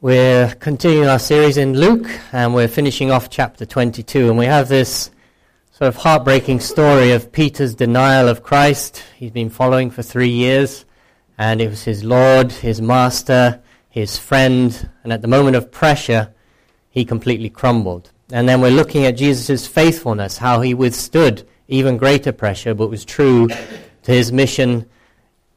We're continuing our series in Luke, and we're finishing off chapter 22. And we have this sort of heartbreaking story of Peter's denial of Christ. He's been following for three years, and it was his Lord, his Master, his friend, and at the moment of pressure, he completely crumbled. And then we're looking at Jesus' faithfulness, how he withstood even greater pressure, but was true to his mission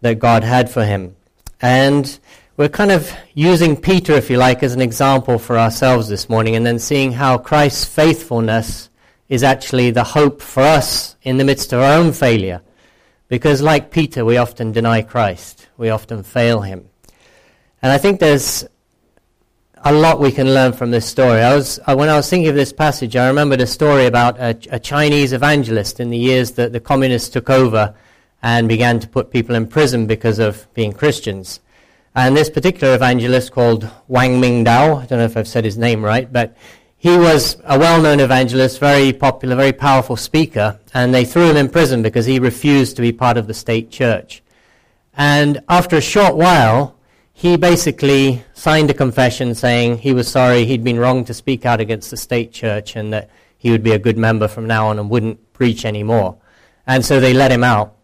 that God had for him. And we're kind of using Peter, if you like, as an example for ourselves this morning, and then seeing how Christ's faithfulness is actually the hope for us in the midst of our own failure. Because, like Peter, we often deny Christ, we often fail him. And I think there's a lot we can learn from this story. I was, uh, when I was thinking of this passage, I remembered a story about a, a Chinese evangelist in the years that the communists took over and began to put people in prison because of being Christians. And this particular evangelist called Wang Mingdao, I don't know if I've said his name right, but he was a well-known evangelist, very popular, very powerful speaker, and they threw him in prison because he refused to be part of the state church. And after a short while, he basically signed a confession saying he was sorry he'd been wrong to speak out against the state church and that he would be a good member from now on and wouldn't preach anymore. And so they let him out.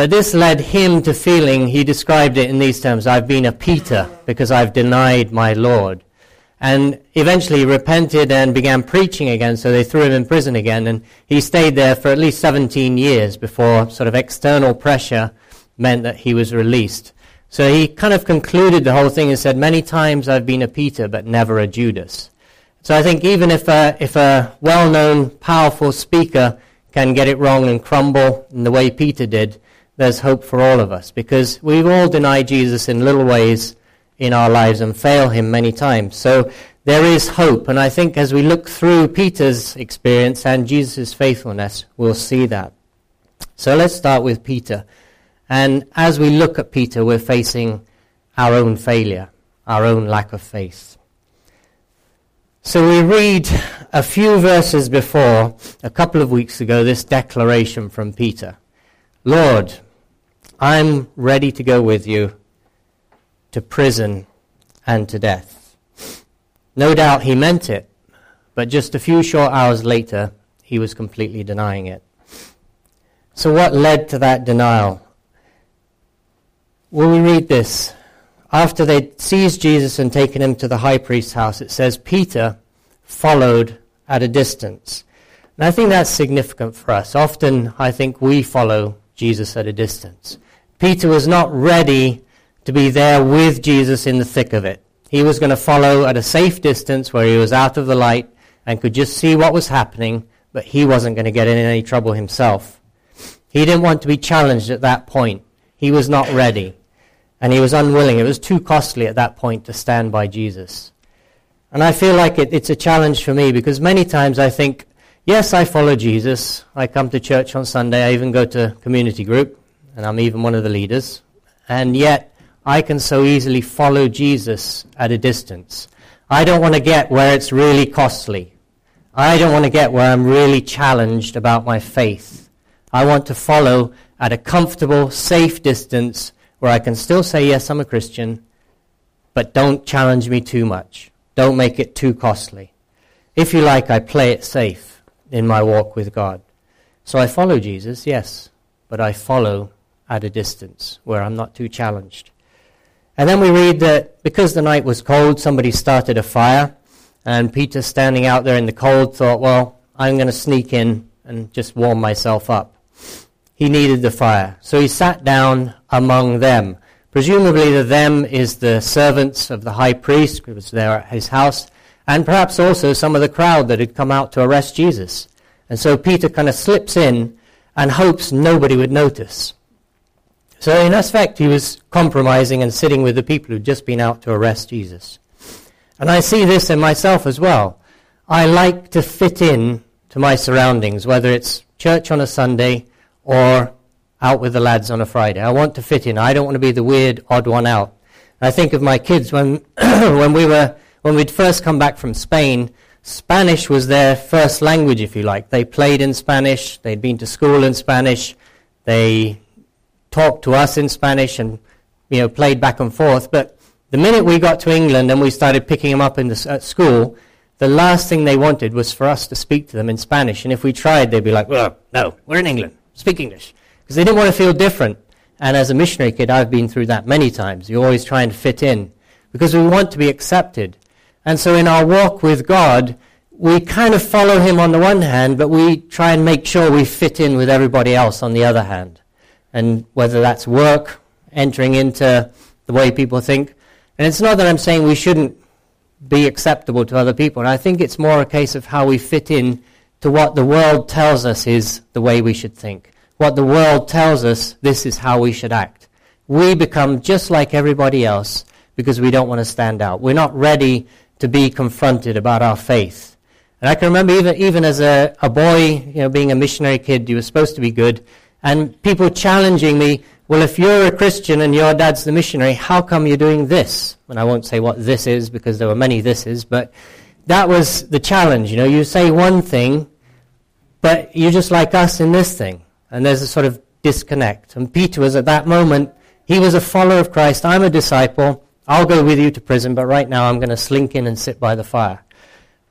But this led him to feeling, he described it in these terms, I've been a Peter because I've denied my Lord. And eventually he repented and began preaching again, so they threw him in prison again. And he stayed there for at least 17 years before sort of external pressure meant that he was released. So he kind of concluded the whole thing and said, Many times I've been a Peter, but never a Judas. So I think even if a, if a well known, powerful speaker can get it wrong and crumble in the way Peter did, there's hope for all of us because we've all denied Jesus in little ways in our lives and fail him many times. So there is hope. And I think as we look through Peter's experience and Jesus' faithfulness, we'll see that. So let's start with Peter. And as we look at Peter, we're facing our own failure, our own lack of faith. So we read a few verses before, a couple of weeks ago, this declaration from Peter. Lord, I'm ready to go with you to prison and to death. No doubt he meant it, but just a few short hours later, he was completely denying it. So, what led to that denial? Well, we read this. After they'd seized Jesus and taken him to the high priest's house, it says Peter followed at a distance. And I think that's significant for us. Often, I think we follow Jesus at a distance. Peter was not ready to be there with Jesus in the thick of it. He was going to follow at a safe distance where he was out of the light and could just see what was happening, but he wasn't going to get in any trouble himself. He didn't want to be challenged at that point. He was not ready. And he was unwilling. It was too costly at that point to stand by Jesus. And I feel like it, it's a challenge for me because many times I think, yes, I follow Jesus. I come to church on Sunday. I even go to community group and I'm even one of the leaders, and yet I can so easily follow Jesus at a distance. I don't want to get where it's really costly. I don't want to get where I'm really challenged about my faith. I want to follow at a comfortable, safe distance where I can still say, yes, I'm a Christian, but don't challenge me too much. Don't make it too costly. If you like, I play it safe in my walk with God. So I follow Jesus, yes, but I follow at a distance where I'm not too challenged. And then we read that because the night was cold, somebody started a fire, and Peter, standing out there in the cold, thought, well, I'm going to sneak in and just warm myself up. He needed the fire. So he sat down among them. Presumably, the them is the servants of the high priest who was there at his house, and perhaps also some of the crowd that had come out to arrest Jesus. And so Peter kind of slips in and hopes nobody would notice. So, in effect, he was compromising and sitting with the people who'd just been out to arrest Jesus. And I see this in myself as well. I like to fit in to my surroundings, whether it's church on a Sunday or out with the lads on a Friday. I want to fit in. I don't want to be the weird, odd one out. I think of my kids when, when we were, when we'd first come back from Spain, Spanish was their first language, if you like. They played in Spanish. They'd been to school in Spanish. They talked to us in Spanish, and you know, played back and forth. But the minute we got to England and we started picking them up in the, at school, the last thing they wanted was for us to speak to them in Spanish. And if we tried, they'd be like, well, no, we're in England. Speak English. Because they didn't want to feel different. And as a missionary kid, I've been through that many times. You're always trying to fit in because we want to be accepted. And so in our walk with God, we kind of follow Him on the one hand, but we try and make sure we fit in with everybody else on the other hand. And whether that's work, entering into the way people think. And it's not that I'm saying we shouldn't be acceptable to other people. And I think it's more a case of how we fit in to what the world tells us is the way we should think. What the world tells us, this is how we should act. We become just like everybody else because we don't want to stand out. We're not ready to be confronted about our faith. And I can remember even, even as a, a boy, you know, being a missionary kid, you were supposed to be good, and people challenging me, well, if you're a Christian and your dad's the missionary, how come you're doing this? And I won't say what this is because there were many thises, but that was the challenge. You know, you say one thing, but you're just like us in this thing. And there's a sort of disconnect. And Peter was at that moment, he was a follower of Christ. I'm a disciple. I'll go with you to prison, but right now I'm going to slink in and sit by the fire.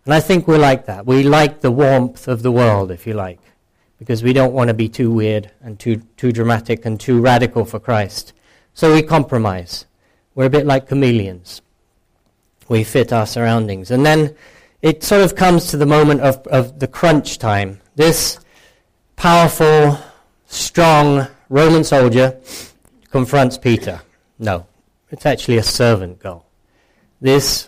And I think we're like that. We like the warmth of the world, if you like, because we don't want to be too weird and too, too dramatic and too radical for Christ. So we compromise. We're a bit like chameleons. We fit our surroundings. And then it sort of comes to the moment of, of the crunch time. This powerful, strong Roman soldier confronts Peter. No, it's actually a servant girl. This,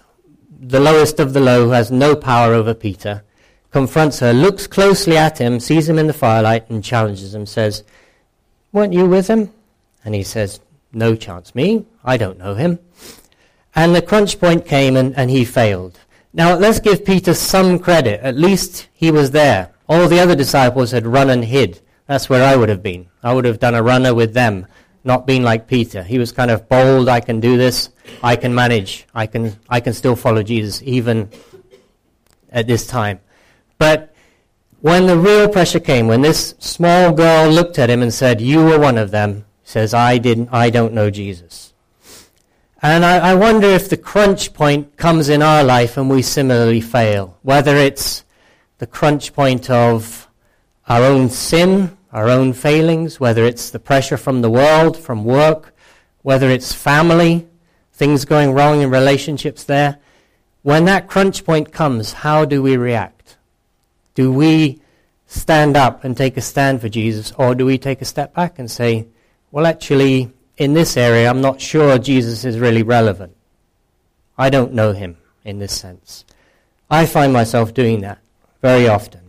the lowest of the low, has no power over Peter, confronts her, looks closely at him, sees him in the firelight, and challenges him, says, Weren't you with him? And he says, No chance. Me? I don't know him. And the crunch point came and, and he failed. Now let's give Peter some credit. At least he was there. All the other disciples had run and hid. That's where I would have been. I would have done a runner with them not being like Peter. He was kind of bold, I can do this, I can manage, I can, I can still follow Jesus even at this time. But when the real pressure came, when this small girl looked at him and said, You were one of them, says, I didn't, I don't know Jesus. And I, I wonder if the crunch point comes in our life and we similarly fail. Whether it's the crunch point of our own sin, our own failings, whether it's the pressure from the world, from work, whether it's family, things going wrong in relationships there. When that crunch point comes, how do we react? Do we stand up and take a stand for Jesus, or do we take a step back and say, well, actually, in this area, I'm not sure Jesus is really relevant. I don't know him in this sense. I find myself doing that very often.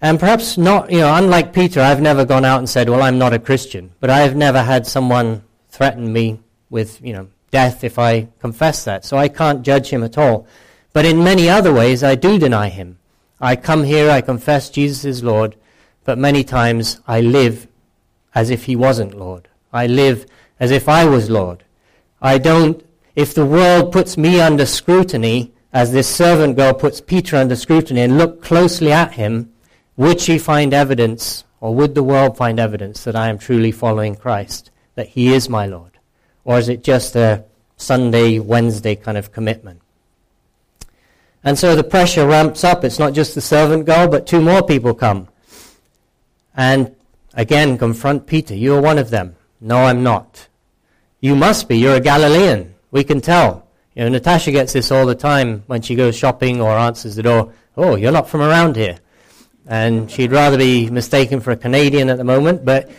And perhaps not, you know, unlike Peter, I've never gone out and said, well, I'm not a Christian. But I've never had someone threaten me with, you know, death if I confess that. So I can't judge him at all. But in many other ways, I do deny him. I come here, I confess Jesus is Lord, but many times I live as if he wasn't Lord. I live as if I was Lord. I don't, if the world puts me under scrutiny, as this servant girl puts Peter under scrutiny and look closely at him, would she find evidence, or would the world find evidence that I am truly following Christ, that He is my Lord? Or is it just a Sunday, Wednesday kind of commitment? And so the pressure ramps up. It's not just the servant girl, but two more people come. And again, confront Peter. You are one of them. No, I'm not. You must be. You're a Galilean. We can tell. You know, Natasha gets this all the time when she goes shopping or answers the door. Oh, you're not from around here and she'd rather be mistaken for a Canadian at the moment, but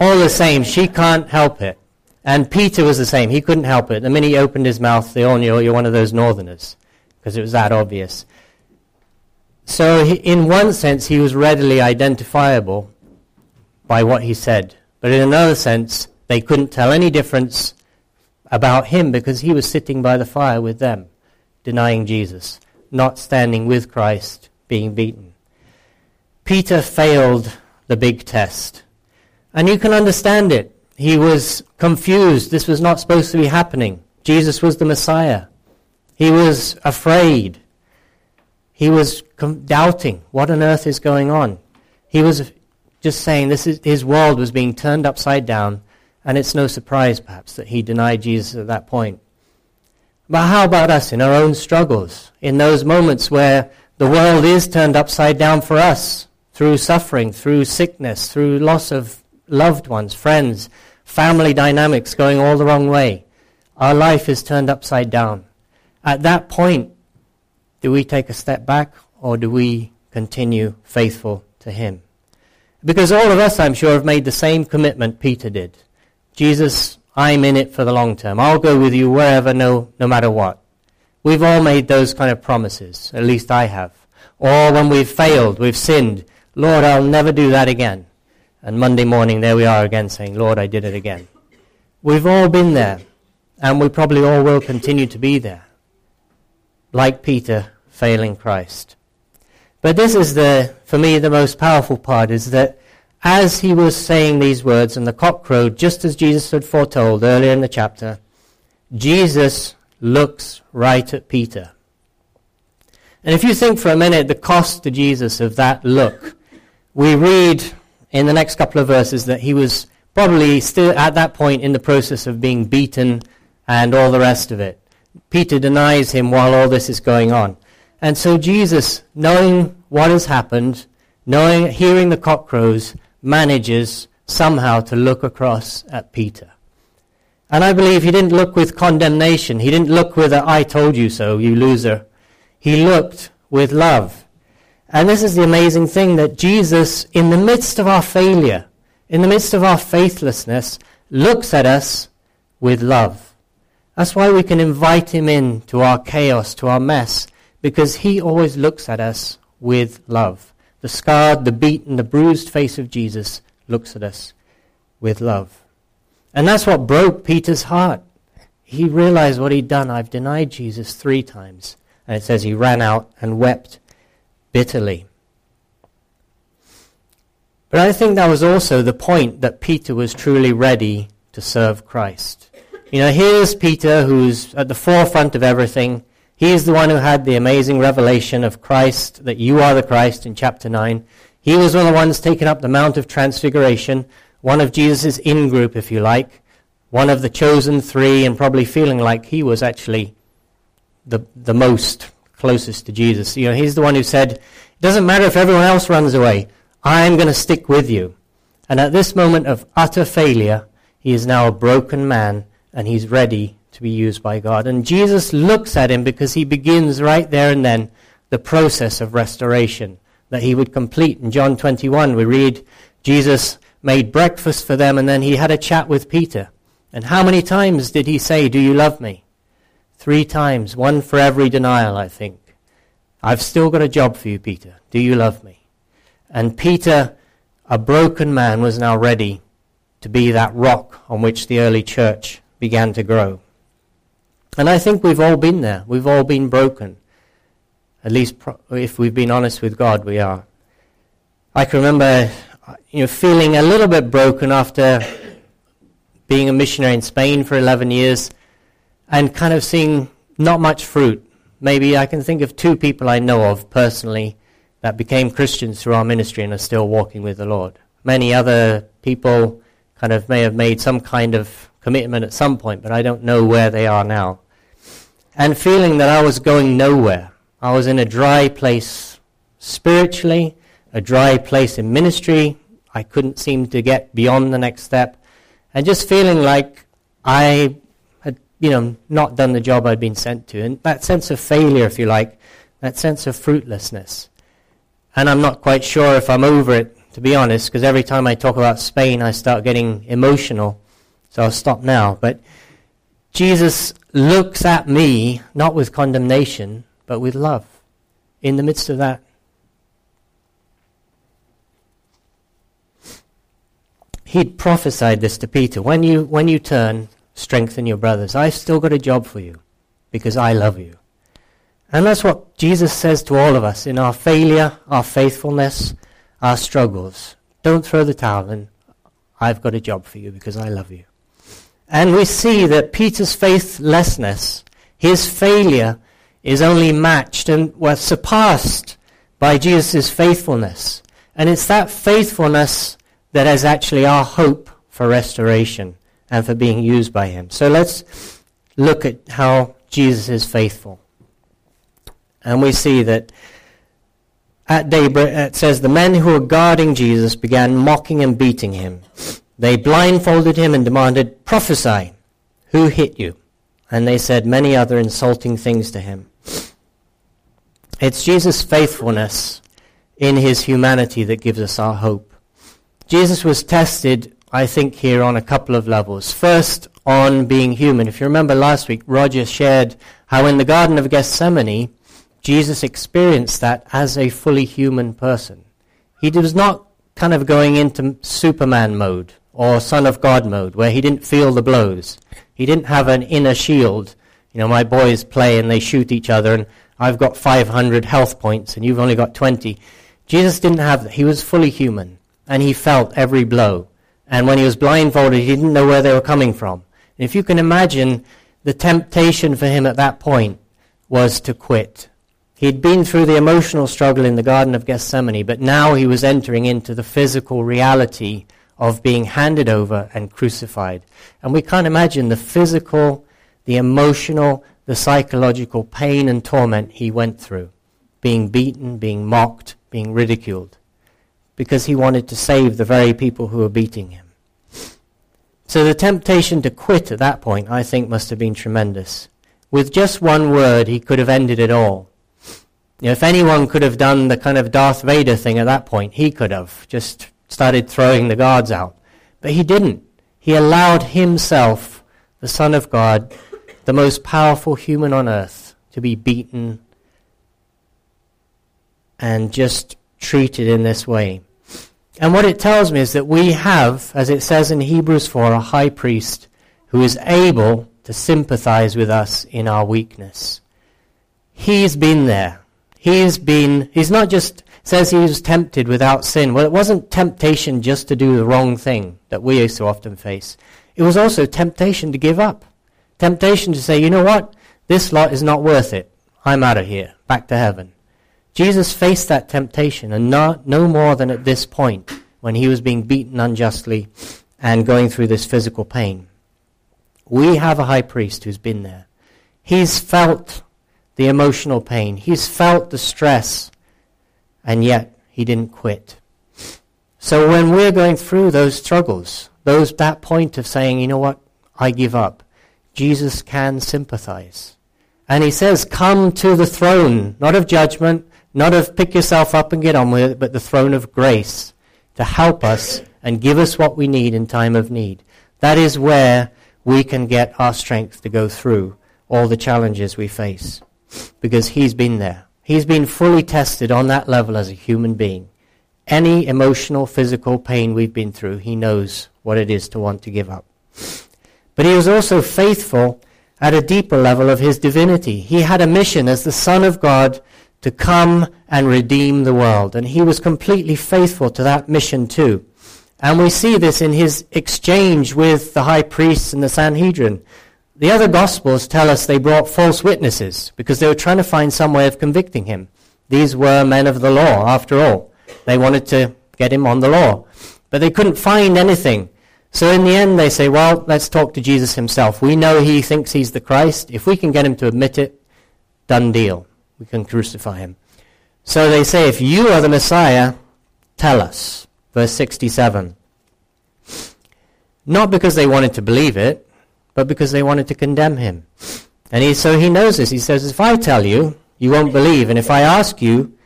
all the same, she can't help it. And Peter was the same. He couldn't help it. The minute he opened his mouth, they all knew oh, you're one of those northerners, because it was that obvious. So, he, in one sense, he was readily identifiable by what he said. But in another sense, they couldn't tell any difference about him because he was sitting by the fire with them, denying Jesus, not standing with Christ, being beaten. Peter failed the big test. And you can understand it. He was confused. This was not supposed to be happening. Jesus was the Messiah. He was afraid. He was doubting what on earth is going on. He was just saying this is, his world was being turned upside down And it's no surprise, perhaps, that he denied Jesus at that point. But how about us in our own struggles, in those moments where the world is turned upside down for us through suffering, through sickness, through loss of loved ones, friends, family dynamics going all the wrong way? Our life is turned upside down. At that point, do we take a step back or do we continue faithful to Him? Because all of us, I'm sure, have made the same commitment Peter did. Jesus, I'm in it for the long term. I'll go with you wherever, no, no matter what. We've all made those kind of promises. At least I have. Or when we've failed, we've sinned. Lord, I'll never do that again. And Monday morning, there we are again saying, Lord, I did it again. We've all been there. And we probably all will continue to be there. Like Peter, failing Christ. But this is the, for me, the most powerful part is that as he was saying these words and the cock crowed, just as Jesus had foretold earlier in the chapter, Jesus looks right at Peter. And if you think for a minute the cost to Jesus of that look, we read in the next couple of verses that he was probably still at that point in the process of being beaten and all the rest of it. Peter denies him while all this is going on. And so Jesus, knowing what has happened, knowing, hearing the cock crows, manages somehow to look across at Peter. And I believe he didn't look with condemnation. He didn't look with a, I told you so, you loser. He looked with love. And this is the amazing thing that Jesus, in the midst of our failure, in the midst of our faithlessness, looks at us with love. That's why we can invite him in to our chaos, to our mess, because he always looks at us with love. The scarred, the beaten, the bruised face of Jesus looks at us with love. And that's what broke Peter's heart. He realized what he'd done. I've denied Jesus three times. And it says he ran out and wept bitterly. But I think that was also the point that Peter was truly ready to serve Christ. You know, here's Peter who's at the forefront of everything. He is the one who had the amazing revelation of Christ, that you are the Christ in chapter 9. He was one of the ones taking up the Mount of Transfiguration, one of Jesus' in group, if you like, one of the chosen three, and probably feeling like he was actually the, the most closest to Jesus. You know, he's the one who said, It doesn't matter if everyone else runs away, I'm going to stick with you. And at this moment of utter failure, he is now a broken man, and he's ready to be used by God. And Jesus looks at him because he begins right there and then the process of restoration that he would complete. In John 21, we read Jesus made breakfast for them and then he had a chat with Peter. And how many times did he say, Do you love me? Three times, one for every denial, I think. I've still got a job for you, Peter. Do you love me? And Peter, a broken man, was now ready to be that rock on which the early church began to grow. And I think we've all been there. We've all been broken. At least, if we've been honest with God, we are. I can remember, you know, feeling a little bit broken after being a missionary in Spain for 11 years and kind of seeing not much fruit. Maybe I can think of two people I know of personally that became Christians through our ministry and are still walking with the Lord. Many other people kind of may have made some kind of commitment at some point, but I don't know where they are now and feeling that I was going nowhere. I was in a dry place spiritually, a dry place in ministry. I couldn't seem to get beyond the next step, and just feeling like I had, you know, not done the job I'd been sent to. And that sense of failure, if you like, that sense of fruitlessness. And I'm not quite sure if I'm over it, to be honest, because every time I talk about Spain, I start getting emotional. So I'll stop now. But Jesus looks at me not with condemnation, but with love in the midst of that. He'd prophesied this to Peter. When you, when you turn, strengthen your brothers. I've still got a job for you because I love you. And that's what Jesus says to all of us in our failure, our faithfulness, our struggles. Don't throw the towel in. I've got a job for you because I love you. And we see that Peter's faithlessness, his failure, is only matched and was surpassed by Jesus' faithfulness. And it's that faithfulness that is actually our hope for restoration and for being used by him. So let's look at how Jesus is faithful. And we see that at daybreak, it says, the men who were guarding Jesus began mocking and beating him. They blindfolded him and demanded, Prophesy, who hit you? And they said many other insulting things to him. It's Jesus' faithfulness in his humanity that gives us our hope. Jesus was tested, I think, here on a couple of levels. First, on being human. If you remember last week, Roger shared how in the Garden of Gethsemane, Jesus experienced that as a fully human person. He was not kind of going into Superman mode or Son of God mode where he didn't feel the blows. He didn't have an inner shield. You know, my boys play and they shoot each other and I've got 500 health points and you've only got 20. Jesus didn't have that. He was fully human and he felt every blow. And when he was blindfolded, he didn't know where they were coming from. And if you can imagine, the temptation for him at that point was to quit He'd been through the emotional struggle in the Garden of Gethsemane, but now he was entering into the physical reality of being handed over and crucified. And we can't imagine the physical, the emotional, the psychological pain and torment he went through. Being beaten, being mocked, being ridiculed. Because he wanted to save the very people who were beating him. So the temptation to quit at that point, I think, must have been tremendous. With just one word, he could have ended it all. You know, if anyone could have done the kind of Darth Vader thing at that point, he could have just started throwing the guards out. But he didn't. He allowed himself, the Son of God, the most powerful human on earth, to be beaten and just treated in this way. And what it tells me is that we have, as it says in Hebrews 4, a high priest who is able to sympathize with us in our weakness. He's been there. He's been, he's not just says he was tempted without sin. Well, it wasn't temptation just to do the wrong thing that we so often face. It was also temptation to give up. Temptation to say, you know what? This lot is not worth it. I'm out of here. Back to heaven. Jesus faced that temptation and not, no more than at this point when he was being beaten unjustly and going through this physical pain. We have a high priest who's been there. He's felt the emotional pain. He's felt the stress, and yet he didn't quit. So when we're going through those struggles, those that point of saying, you know what, I give up, Jesus can sympathize. And he says, come to the throne, not of judgment, not of pick yourself up and get on with it, but the throne of grace to help us and give us what we need in time of need. That is where we can get our strength to go through all the challenges we face because he's been there. He's been fully tested on that level as a human being. Any emotional, physical pain we've been through, he knows what it is to want to give up. But he was also faithful at a deeper level of his divinity. He had a mission as the Son of God to come and redeem the world. And he was completely faithful to that mission too. And we see this in his exchange with the high priests and the Sanhedrin. The other Gospels tell us they brought false witnesses because they were trying to find some way of convicting him. These were men of the law, after all. They wanted to get him on the law. But they couldn't find anything. So in the end, they say, well, let's talk to Jesus himself. We know he thinks he's the Christ. If we can get him to admit it, done deal. We can crucify him. So they say, if you are the Messiah, tell us. Verse 67. Not because they wanted to believe it, but because they wanted to condemn him. And he, so he knows this. He says, if I tell you, you won't believe. And if I ask you,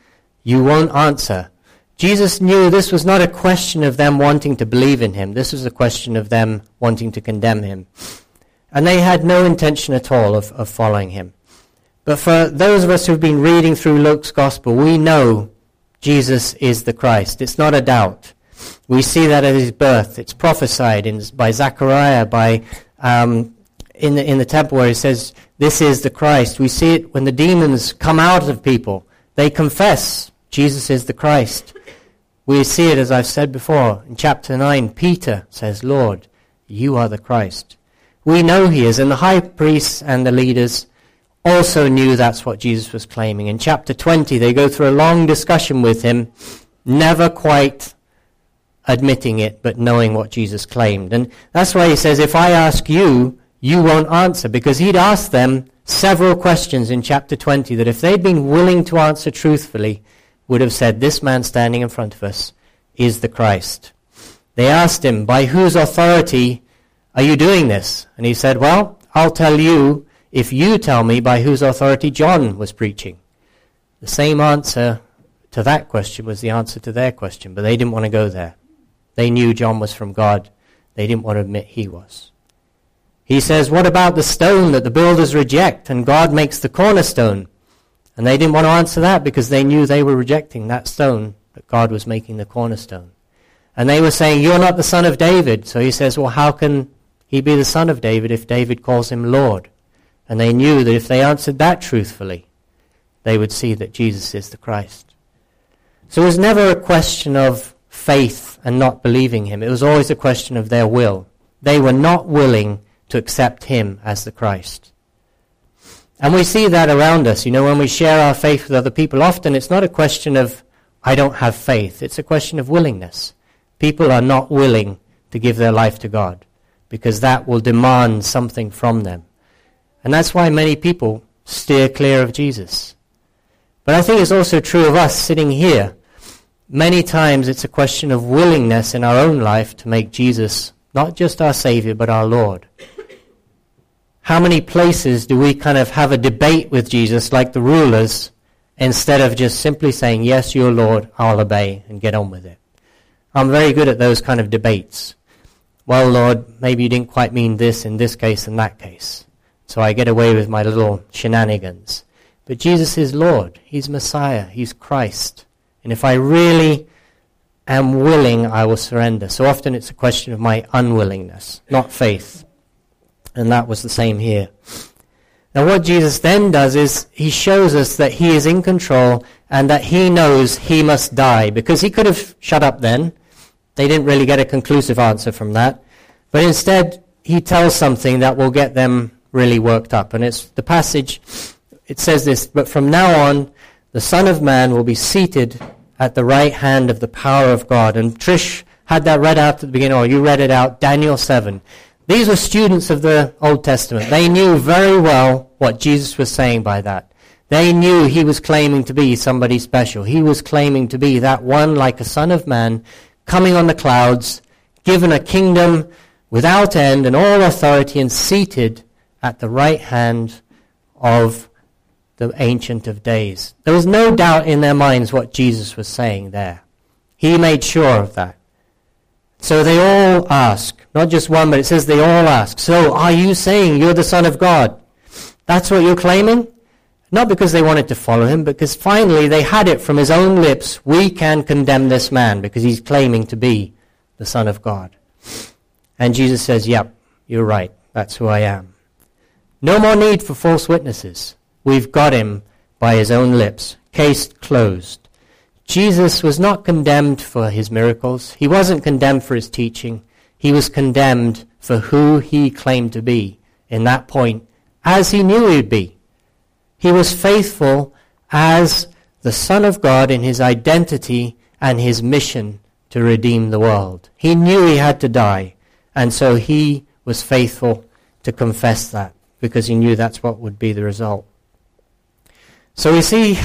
you won't answer. Jesus knew this was not a question of them wanting to believe in him. This was a question of them wanting to condemn him. And they had no intention at all of, of following him. But for those of us who've been reading through Luke's gospel, we know Jesus is the Christ. It's not a doubt. We see that at his birth. It's prophesied in, by Zechariah, by um, in, the, in the temple where he says, This is the Christ. We see it when the demons come out of people. They confess Jesus is the Christ. We see it, as I've said before, in chapter 9. Peter says, Lord, you are the Christ. We know he is, and the high priests and the leaders also knew that's what Jesus was claiming. In chapter 20, they go through a long discussion with him, never quite admitting it, but knowing what Jesus claimed. And that's why he says, if I ask you, you won't answer, because he'd asked them several questions in chapter 20 that if they'd been willing to answer truthfully, would have said, this man standing in front of us is the Christ. They asked him, by whose authority are you doing this? And he said, well, I'll tell you if you tell me by whose authority John was preaching. The same answer to that question was the answer to their question, but they didn't want to go there. They knew John was from God. They didn't want to admit he was. He says, What about the stone that the builders reject and God makes the cornerstone? And they didn't want to answer that because they knew they were rejecting that stone that God was making the cornerstone. And they were saying, You're not the son of David. So he says, Well, how can he be the son of David if David calls him Lord? And they knew that if they answered that truthfully, they would see that Jesus is the Christ. So it was never a question of faith and not believing him. It was always a question of their will. They were not willing to accept him as the Christ. And we see that around us. You know, when we share our faith with other people, often it's not a question of, I don't have faith. It's a question of willingness. People are not willing to give their life to God because that will demand something from them. And that's why many people steer clear of Jesus. But I think it's also true of us sitting here. Many times it's a question of willingness in our own life to make Jesus not just our Savior, but our Lord. How many places do we kind of have a debate with Jesus like the rulers instead of just simply saying, Yes, your Lord, I'll obey, and get on with it? I'm very good at those kind of debates. Well, Lord, maybe you didn't quite mean this in this case and that case. So I get away with my little shenanigans. But Jesus is Lord. He's Messiah. He's Christ. And if I really am willing, I will surrender. So often it's a question of my unwillingness, not faith. And that was the same here. Now what Jesus then does is he shows us that he is in control and that he knows he must die because he could have shut up then. They didn't really get a conclusive answer from that. But instead, he tells something that will get them really worked up. And it's the passage, it says this, but from now on, the Son of Man will be seated at the right hand of the power of God. And Trish had that read out at the beginning, or you read it out, Daniel 7. These were students of the Old Testament. They knew very well what Jesus was saying by that. They knew he was claiming to be somebody special. He was claiming to be that one like a son of man coming on the clouds, given a kingdom without end and all authority and seated at the right hand of the Ancient of Days. There was no doubt in their minds what Jesus was saying there. He made sure of that. So they all ask, not just one, but it says they all ask, so are you saying you're the Son of God? That's what you're claiming? Not because they wanted to follow him, because finally they had it from his own lips, we can condemn this man because he's claiming to be the Son of God. And Jesus says, yep, you're right, that's who I am. No more need for false witnesses. We've got him by his own lips. Case closed. Jesus was not condemned for his miracles. He wasn't condemned for his teaching. He was condemned for who he claimed to be in that point, as he knew he'd be. He was faithful as the Son of God in his identity and his mission to redeem the world. He knew he had to die, and so he was faithful to confess that because he knew that's what would be the result. So we see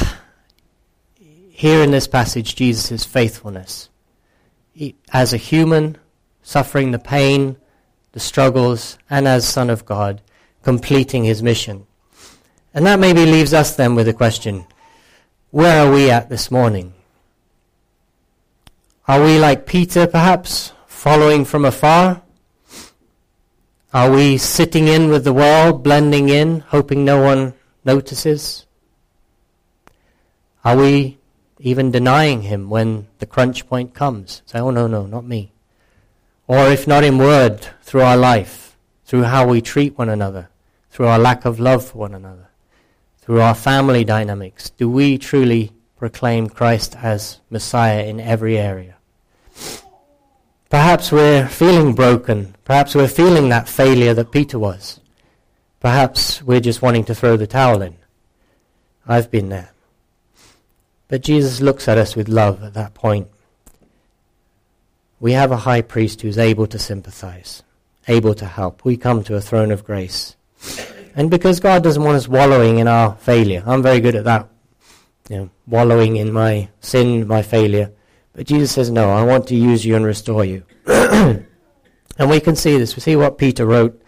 here in this passage Jesus' faithfulness. He, as a human, suffering the pain, the struggles, and as Son of God, completing his mission. And that maybe leaves us then with a question. Where are we at this morning? Are we like Peter, perhaps, following from afar? Are we sitting in with the world, blending in, hoping no one notices? Are we even denying him when the crunch point comes? Say, oh, no, no, not me. Or if not in word, through our life, through how we treat one another, through our lack of love for one another, through our family dynamics, do we truly proclaim Christ as Messiah in every area? Perhaps we're feeling broken. Perhaps we're feeling that failure that Peter was. Perhaps we're just wanting to throw the towel in. I've been there. But Jesus looks at us with love at that point. we have a high priest who's able to sympathize, able to help. We come to a throne of grace. And because God doesn't want us wallowing in our failure, I'm very good at that, you know, wallowing in my sin, my failure. But Jesus says, no, I want to use you and restore you. and we can see this. We see what Peter wrote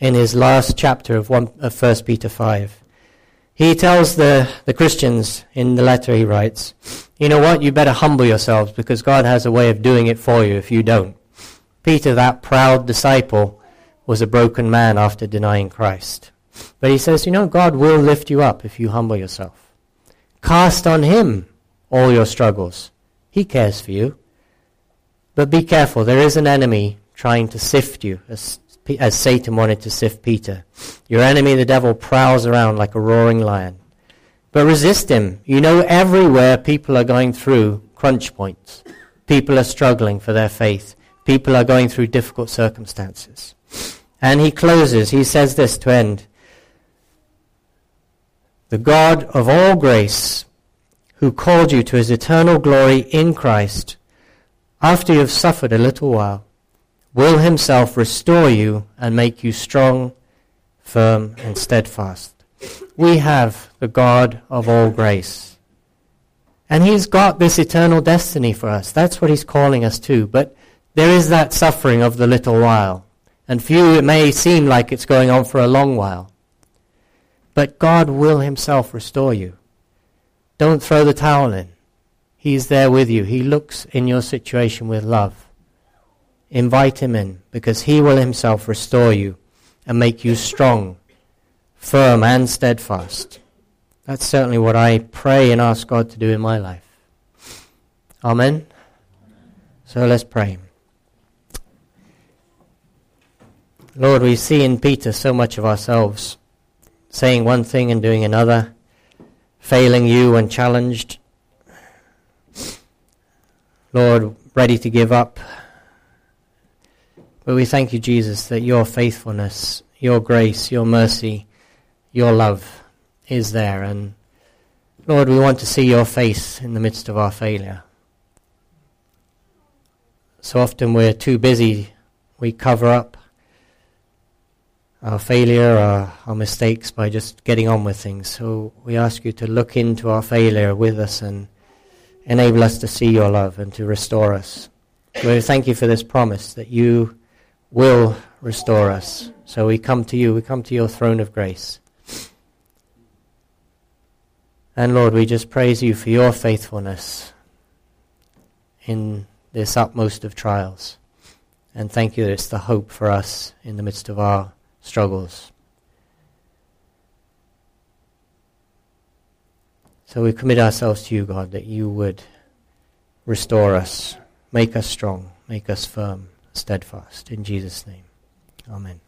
in his last chapter of, one, of 1 Peter 5. He tells the, the Christians in the letter he writes, you know what, you better humble yourselves because God has a way of doing it for you if you don't. Peter, that proud disciple, was a broken man after denying Christ. But he says, you know, God will lift you up if you humble yourself. Cast on him all your struggles. He cares for you. But be careful, there is an enemy trying to sift you, as Satan wanted to sift Peter. Your enemy, the devil, prowls around like a roaring lion. But resist him. You know, everywhere people are going through crunch points. People are struggling for their faith. People are going through difficult circumstances. And he closes, he says this to end. The God of all grace, who called you to his eternal glory in Christ, after you have suffered a little while, will himself restore you and make you strong, firm, and steadfast we have the God of all grace. And He's got this eternal destiny for us. That's what He's calling us to. But there is that suffering of the little while. And for you, it may seem like it's going on for a long while. But God will Himself restore you. Don't throw the towel in. He's there with you. He looks in your situation with love. Invite Him in because He will Himself restore you and make you strong firm and steadfast. That's certainly what I pray and ask God to do in my life. Amen. So let's pray. Lord, we see in Peter so much of ourselves, saying one thing and doing another, failing you when challenged. Lord, ready to give up. But we thank you, Jesus, that your faithfulness, your grace, your mercy, your love is there. And Lord, we want to see your face in the midst of our failure. So often we're too busy, we cover up our failure, our, our mistakes by just getting on with things. So we ask you to look into our failure with us and enable us to see your love and to restore us. We thank you for this promise that you will restore us. So we come to you, we come to your throne of grace. And Lord, we just praise you for your faithfulness in this utmost of trials. And thank you that it's the hope for us in the midst of our struggles. So we commit ourselves to you, God, that you would restore us, make us strong, make us firm, steadfast. In Jesus' name. Amen.